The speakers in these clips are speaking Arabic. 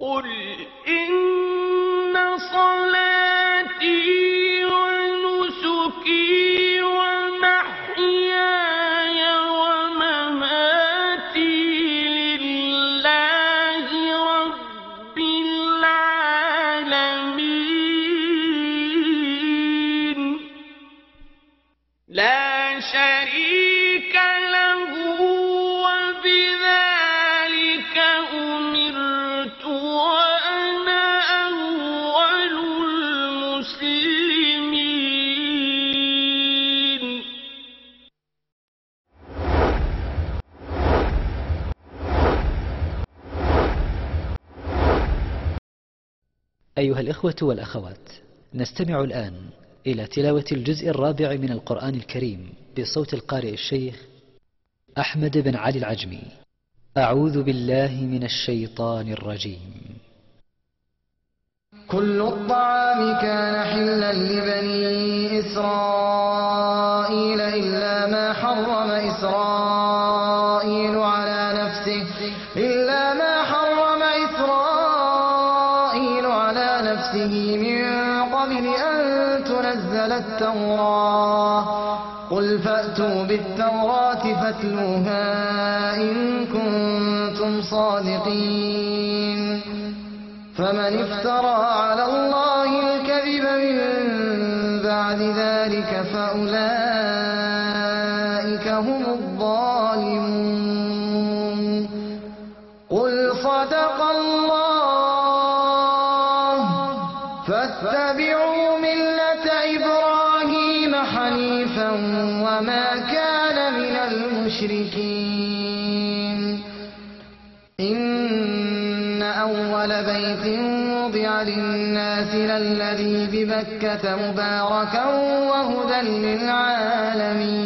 قل إن أيها الإخوة والأخوات نستمع الآن إلى تلاوة الجزء الرابع من القرآن الكريم بصوت القارئ الشيخ أحمد بن علي العجمي. أعوذ بالله من الشيطان الرجيم. كل الطعام كان حلا لبني إسرائيل. ومن افترى على الله الكذب من بعد ذلك فأولئك هم الظالمون. الذي ببكة مباركا وهدى للعالمين.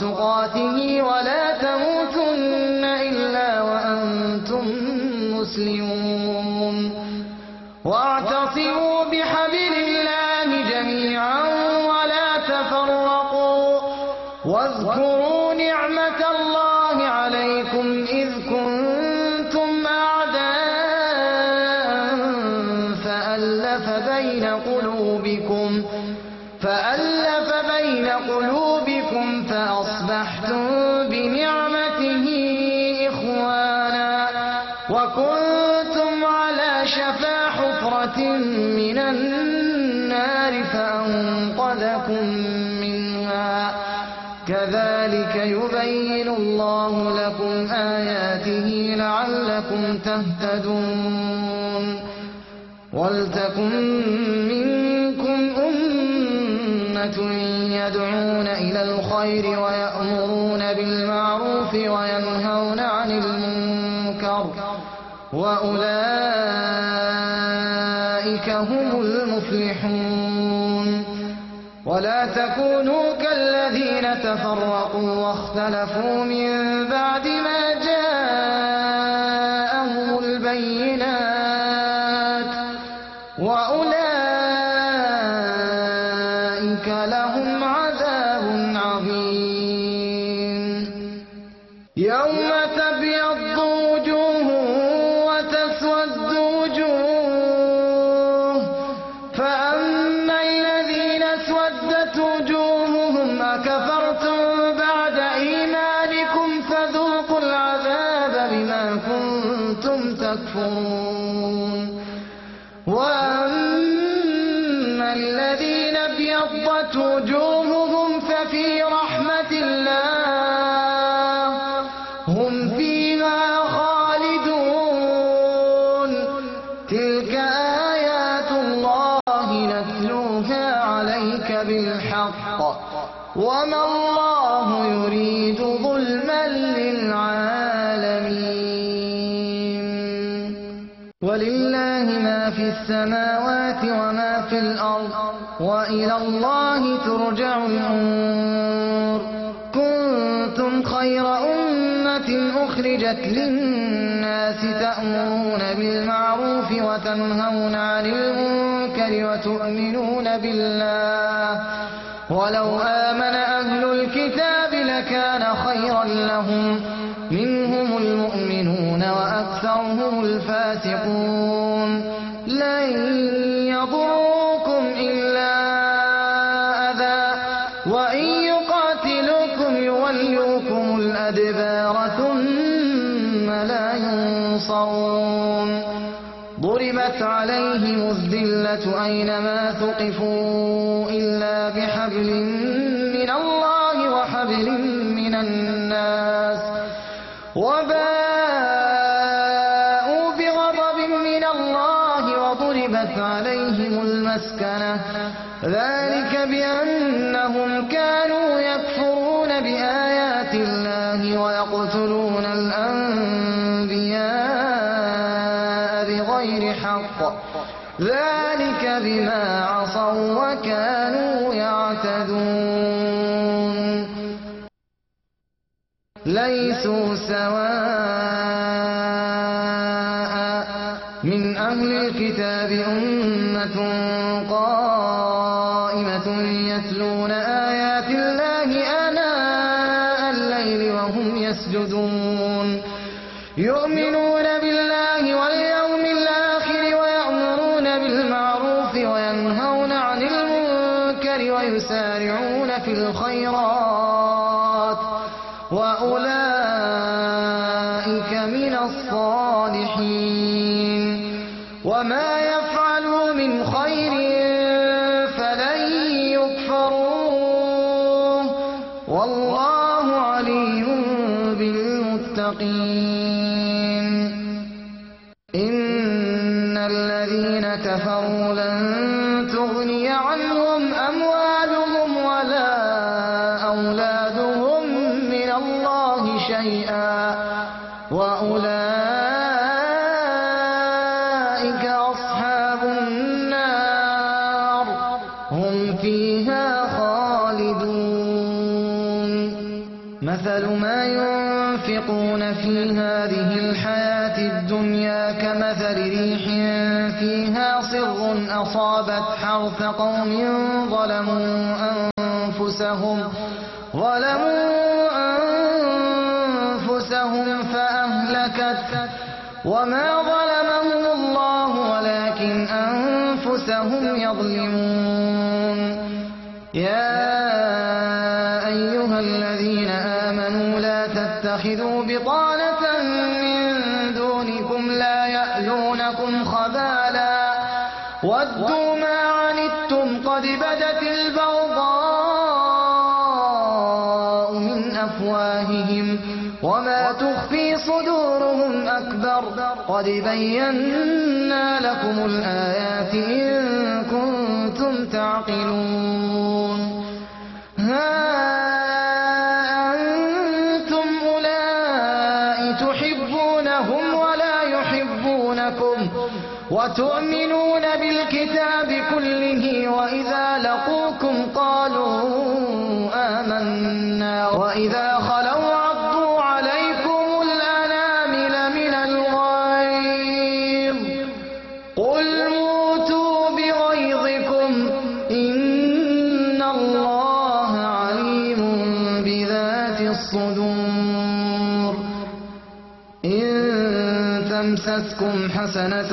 تقاتلي ولا بالمعروف وينهون عن المنكر وأولئك هم المفلحون. ولا تكونوا كالذين تفرقوا واختلفوا من بعد ما أخرجت للناس تأمرون بالمعروف وتنهون عن المنكر وتؤمنون بالله. ولو آمن أهل الرحيم. وما يفعلوا من خير وتؤمنون بالكتاب كله وإذا لقوكم قالوا آمنا وإذا خلوا عضوا عليكم الأنامل من الغيظ قل موتوا بغيظكم إن الله عليم بذات الصدور إن تمسسكم حسنة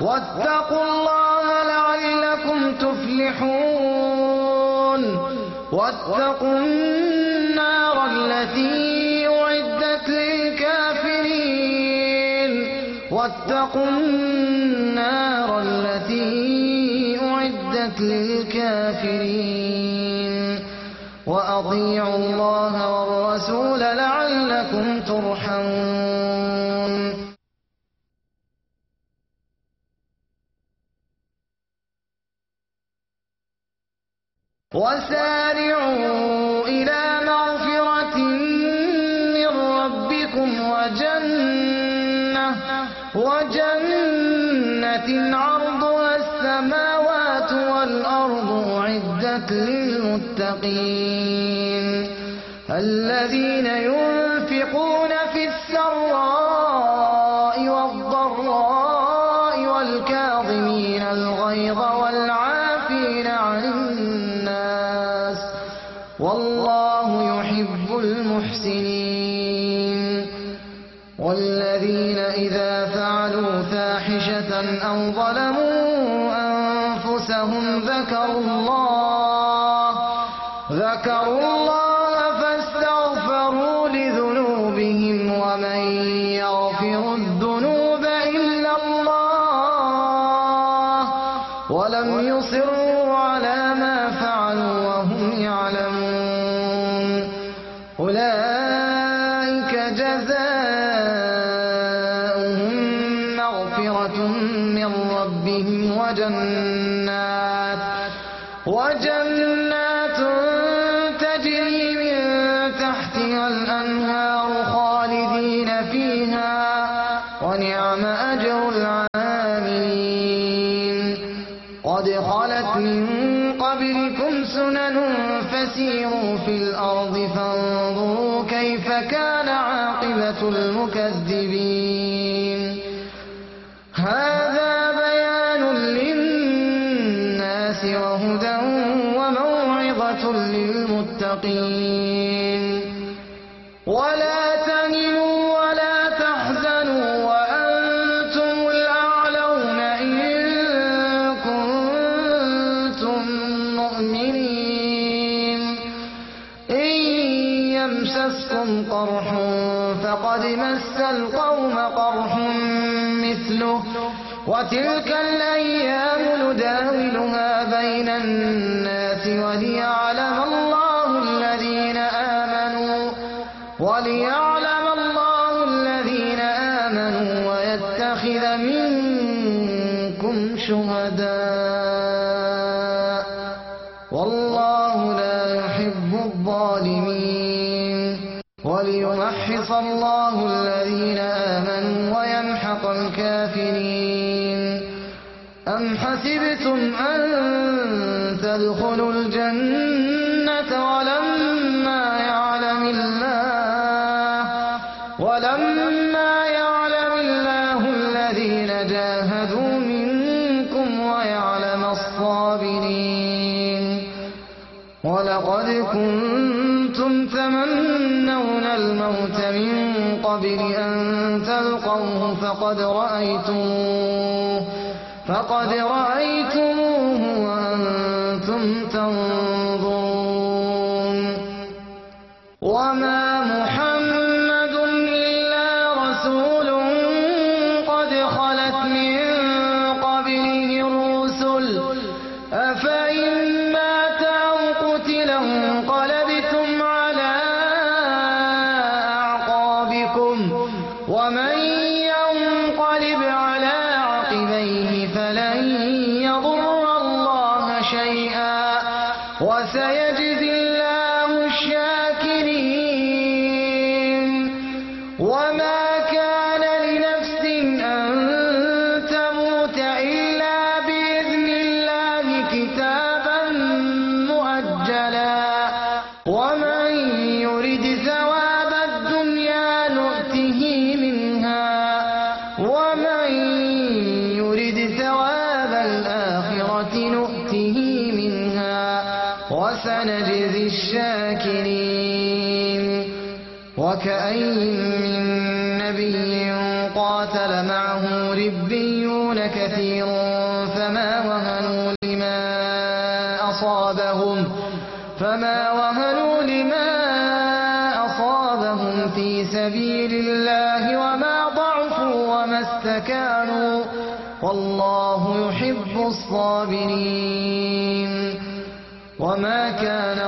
واتقوا الله لعلكم تفلحون. واتقوا النار التي أعدت للكافرين. واتقوا النار التي أعدت للكافرين. وأطيعوا الله والرسول وسارعوا إلى مغفرة من ربكم وجنة وجنة عرضها السماوات والأرض أعدت للمتقين. الذين ينفقون جزاؤهم مغفرة من ربهم وجنات ادخلوا الجنة ولما يعلم الله ولما يعلم الله الذين جاهدوا منكم ويعلم الصابرين. ولقد كنتم تمنون الموت من قبل أن تلقوه فقد رأيتموه فقد رأيتم معه ربيون كثير فما وهنوا لما أصابهم فما وهنوا لما أصابهم في سبيل الله وما ضعفوا وما استكانوا والله يحب الصابرين وما كان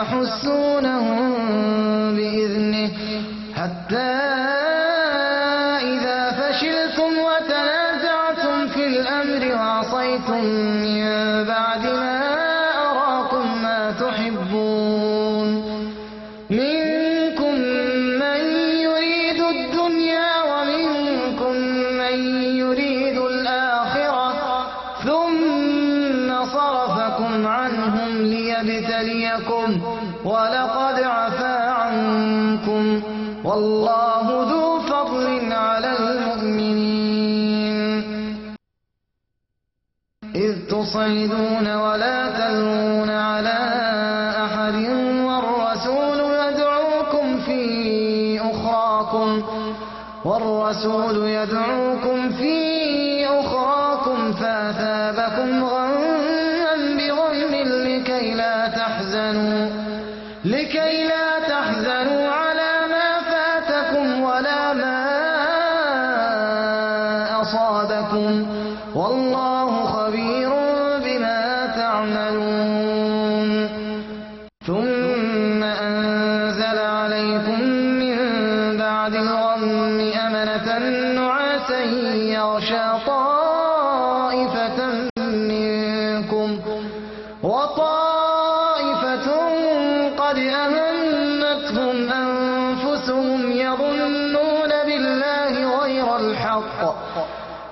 تحسونه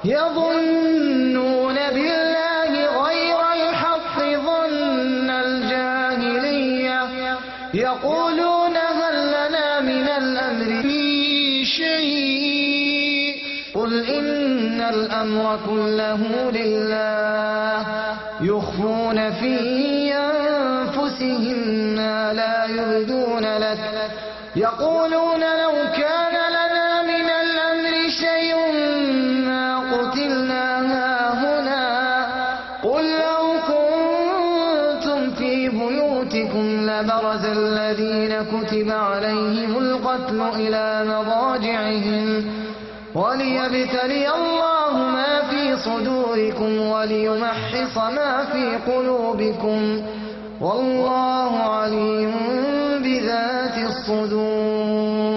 يظنون بالله غير الحق ظن الجاهلية. يقولون هل لنا من الأمر شيء؟ قل إن الأمر كله لله. يعلم ما في قلوبكم والله عليم بذات الصدور.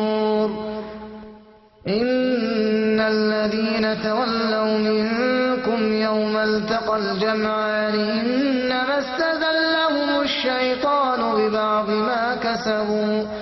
إن الذين تولوا منكم يوم التقى الجمعان إنما استذلهم الشيطان ببعض ما كسبوا.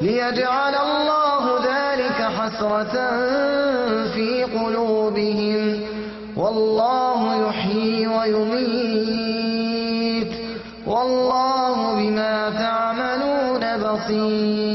ليجعل الله ذلك حسرة في قلوبهم. والله يحيي ويميت. والله بما تعملون بصير.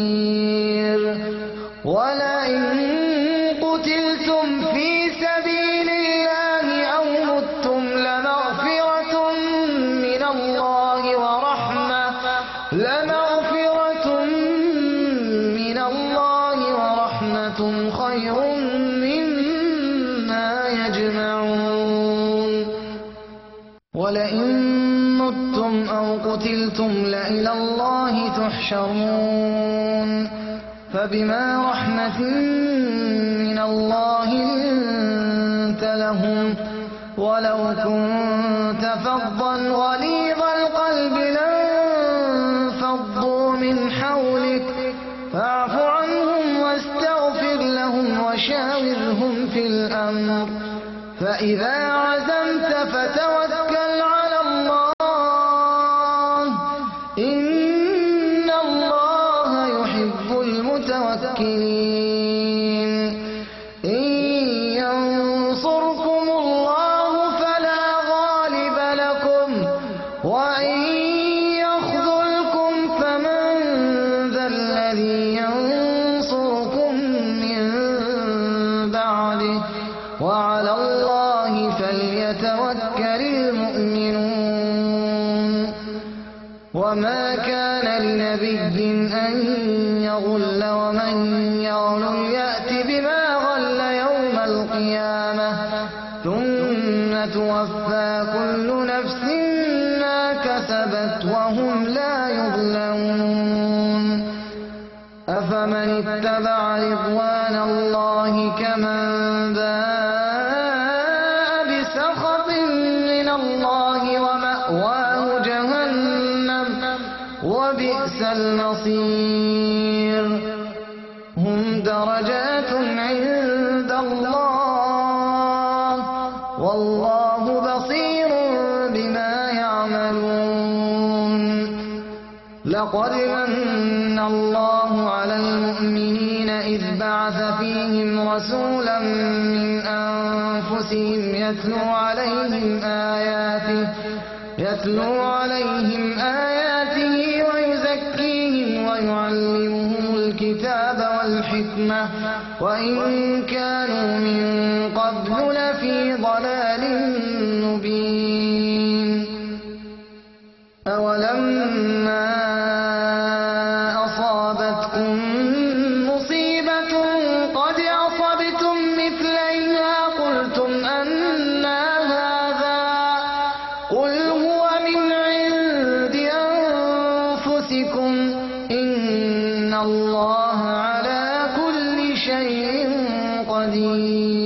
بما للمؤمنون وما كان لنبي أن يغل ومن يتلو عليهم آياته يتلو عليهم آياته ويزكيهم ويعلمهم الكتاب والحكمة وإن قدير.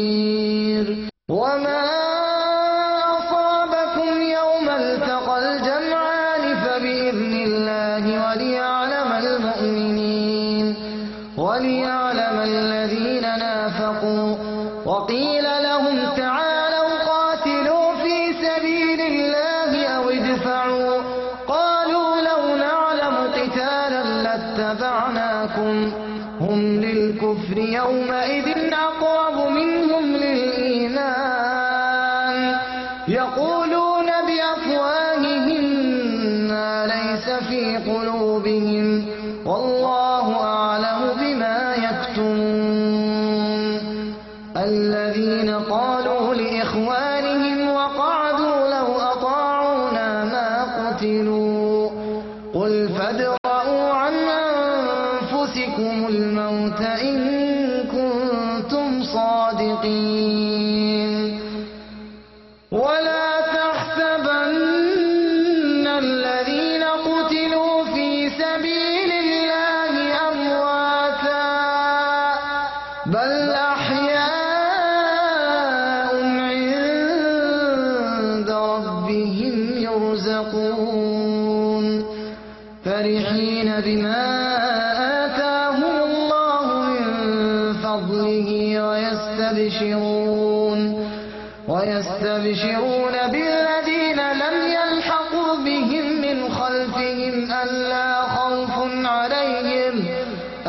ألا خوف عليهم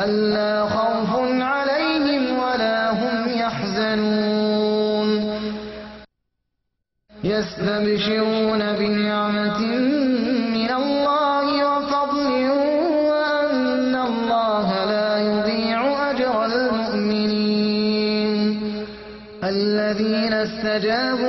ألا خوف عليهم ولا هم يحزنون. يستبشرون بنعمة من الله وفضل وأن الله لا يضيع أجر المؤمنين. الذين استجابوا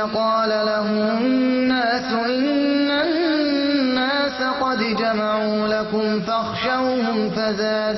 قال له الناس إن الناس قد جمعوا لكم فاخشوهم فزادوا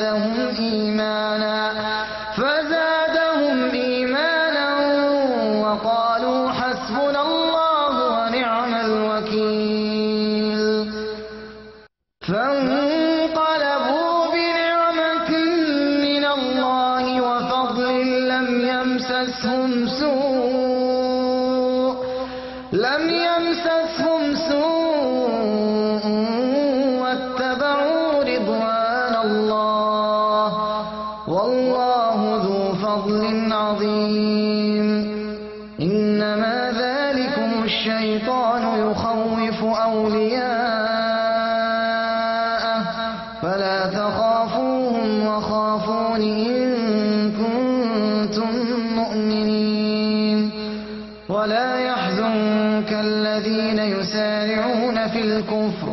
يحزنك الذين يسارعون في الكفر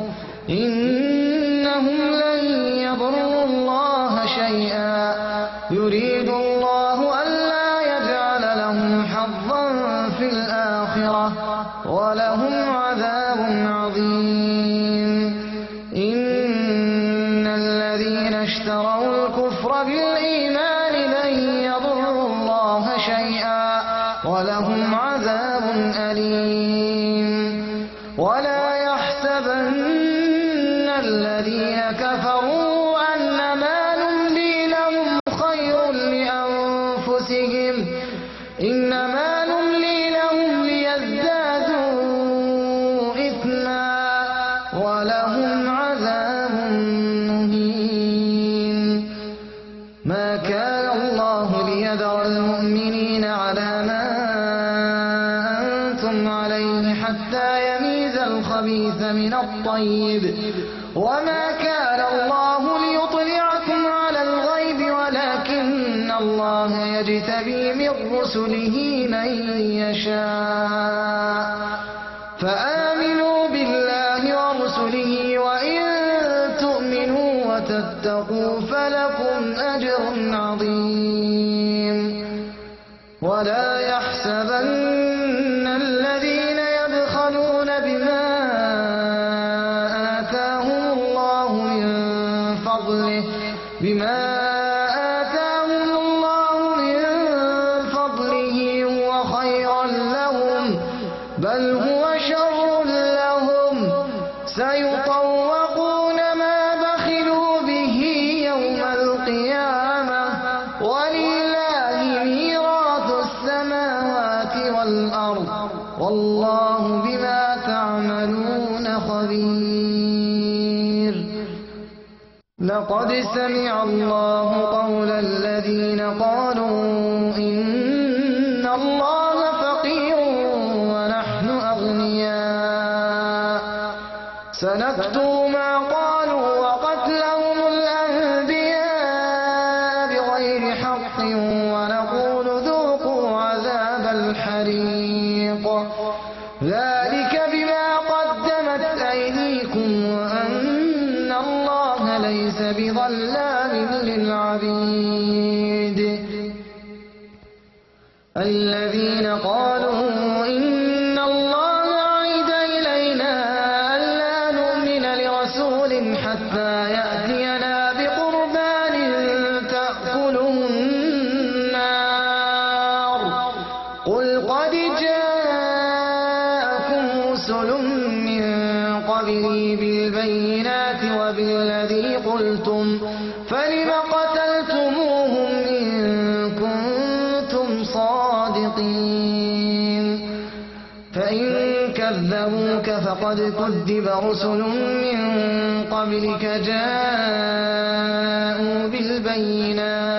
إن سمع الله من قبلك جاءوا بالبينات.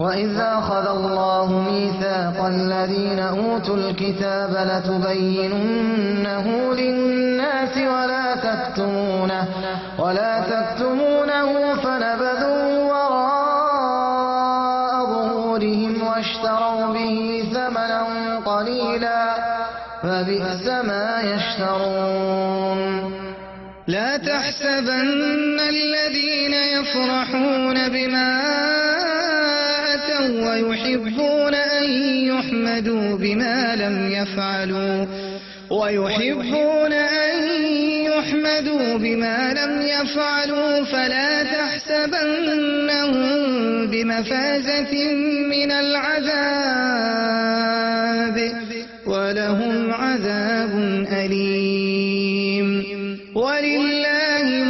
وإذ أخذ الله ميثاق الذين أوتوا الكتاب لتبيننه للناس ولا تكتمونه, ولا تكتمونه فنبذوا وراء ظهورهم واشتروا به ثمنا قليلا فبئس ما يشترون لا تحسبن الذين يفرحون بما ويحبون أن يحمدوا بما لم يفعلوا. ويحبون أن يحمدوا بما لم يفعلوا. فلا تحسبنهم بمفازة من العذاب. ولهم عذاب أليم. ولله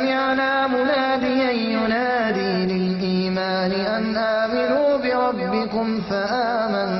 سمعنا مناديا ينادي للإيمان أن آمنوا بربكم فآمنا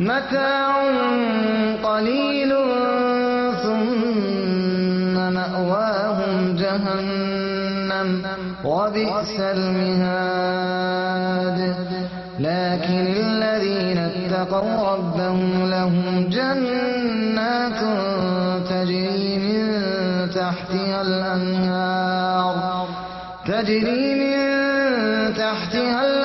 متاع قليل ثم مأواهم جهنم وبئس المهاد. لكن الذين اتقوا ربهم لهم جنات تجري من تحتها الأنهار. تجري من تحتها الأنهار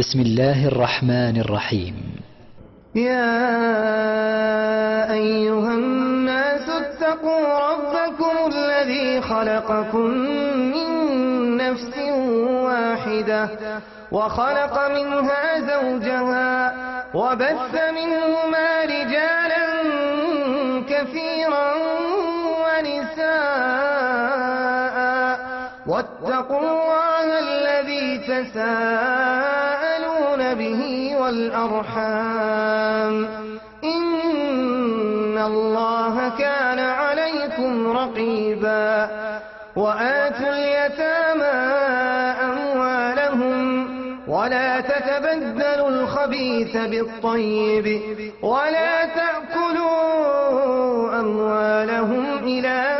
بسم الله الرحمن الرحيم. يا أيها الناس اتقوا ربكم الذي خلقكم من نفس واحدة وخلق منها زوجها وبث منهما رجالا كثيرا ونساء. واتقوا الله الذي تساءل به والأرحام. إن الله كان عليكم رقيبا. وآتوا اليتامى أموالهم ولا تتبدلوا الخبيث بالطيب ولا تأكلوا أموالهم إلى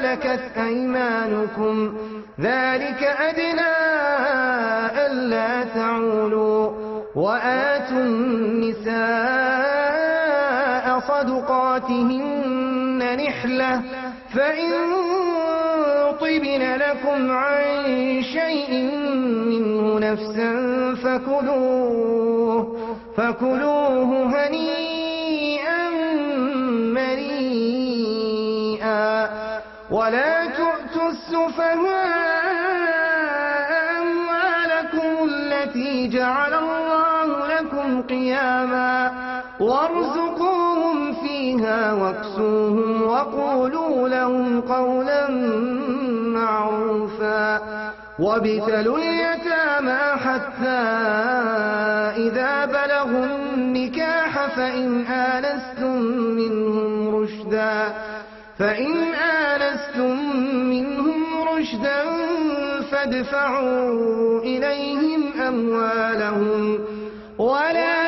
ملكت أيمانكم. ذلك أدنى ألا تعولوا. وآتوا النساء صدقاتهن نحلة. فإن طبن لكم عن شيء منه نفسا فكلوه فكلوه وقولوا لهم قولا معروفا. وابتلوا اليتامى حتى إذا بلغوا النكاح فإن آنستم منهم رشدا. فإن آنستم منهم رشدا فادفعوا إليهم أموالهم. ولا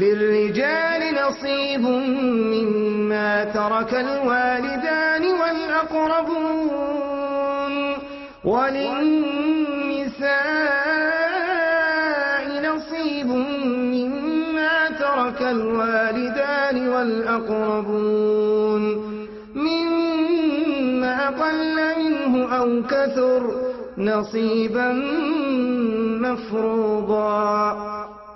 للرجال نصيب مما ترك الوالدان والأقربون وللنساء نصيب مما ترك الوالدان والأقربون مما قل منه أو كثر نصيبا مفروضا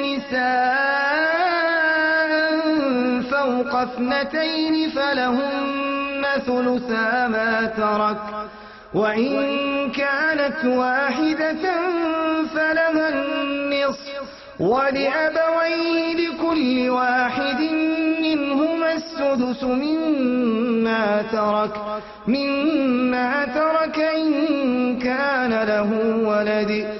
نساء فوق اثنتين فلهن ثلثا ما ترك. وإن كانت واحدة فلها النصف. ولأبويه لكل واحد منهما السدس مما ترك. مما ترك إن كان له ولد.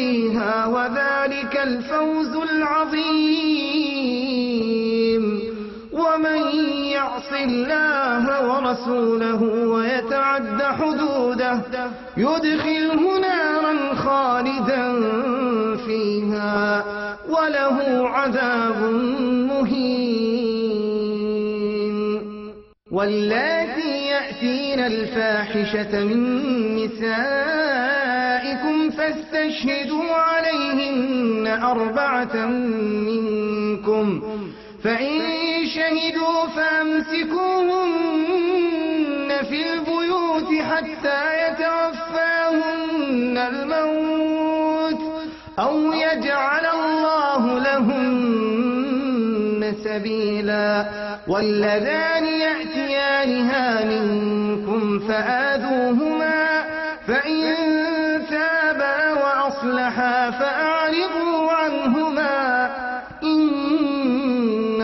فيها وذلك الفوز العظيم. ومن يعص الله ورسوله ويتعد حدوده يدخله نارا خالدا فيها وله عذاب مهين. واللاتي يأتين الفاحشة من نسائكم فاستشهدوا عليهن أربعة منكم. فإن شهدوا فأمسكوهن في البيوت حتى يتوفاهن الموت أو يجعل الله لهن سبيلا. واللذان يأتيانها منكم فآذوهما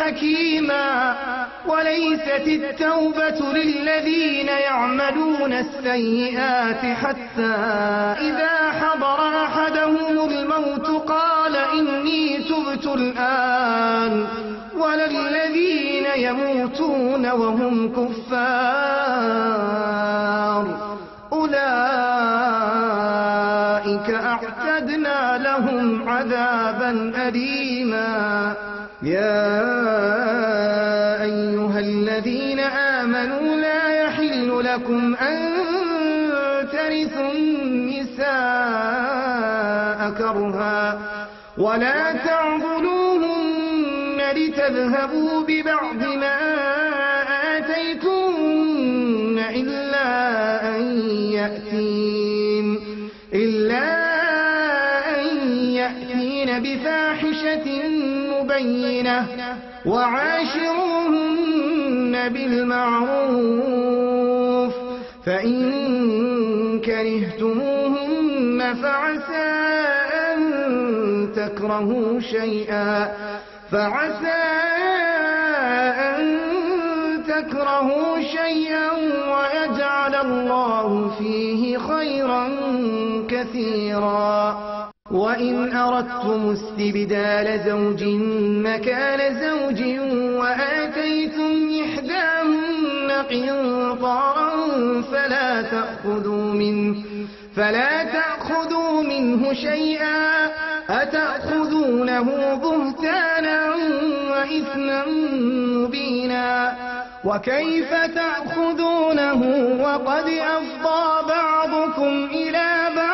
حكيما وليست التوبة للذين يعملون السيئات حتى إذا حضر أحدهم الموت قال إني تبت الآن ولا الذين يموتون وهم كفار أولئك أعتدنا لهم عذابا أليما يا أيها الذين آمنوا لا يحل لكم أن ترثوا النساء كرها ولا تعضلوهن لتذهبوا ببعض ما آتيتن إلا أن يأتين مبينة وعاشروهن بالمعروف فإن كرهتموهن فعسى أن تكرهوا شيئا فعسى أن تكرهوا شيئا ويجعل الله فيه خيرا كثيرا. وإن أردتم استبدال زوج مكان زوج وآتيتم إحداهن قنطارا فلا تأخذوا منه فلا تأخذوا منه شيئا أتأخذونه بهتانا وإثما مبينا وكيف تأخذونه وقد أفضى بعضكم إلى بعض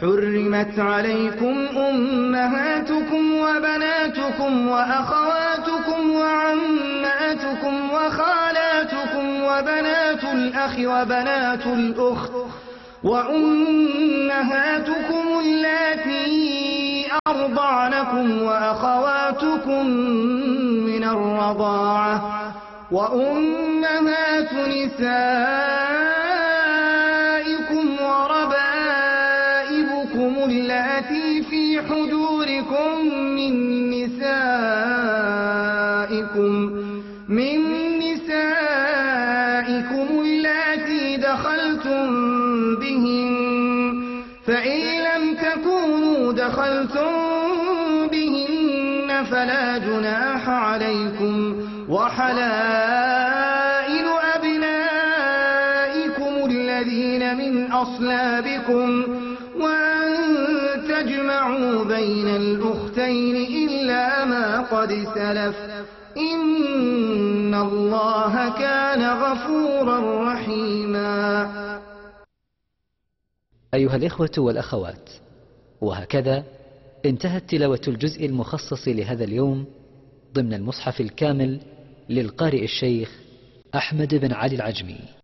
حرمت عليكم أمهاتكم وبناتكم وأخواتكم وعماتكم وخالاتكم وبنات الأخ وبنات الأخت وأمهاتكم اللاتي أرضعنكم وأخواتكم من الرضاعة وأمهات نسائكم فلا جناح عليكم وحلائل أبنائكم الذين من أصلابكم وأن تجمعوا بين الأختين إلا ما قد سلف. إن الله كان غفورا رحيما. أيها الإخوة والأخوات وهكذا انتهت تلاوة الجزء المخصص لهذا اليوم ضمن المصحف الكامل للقارئ الشيخ أحمد بن علي العجمي.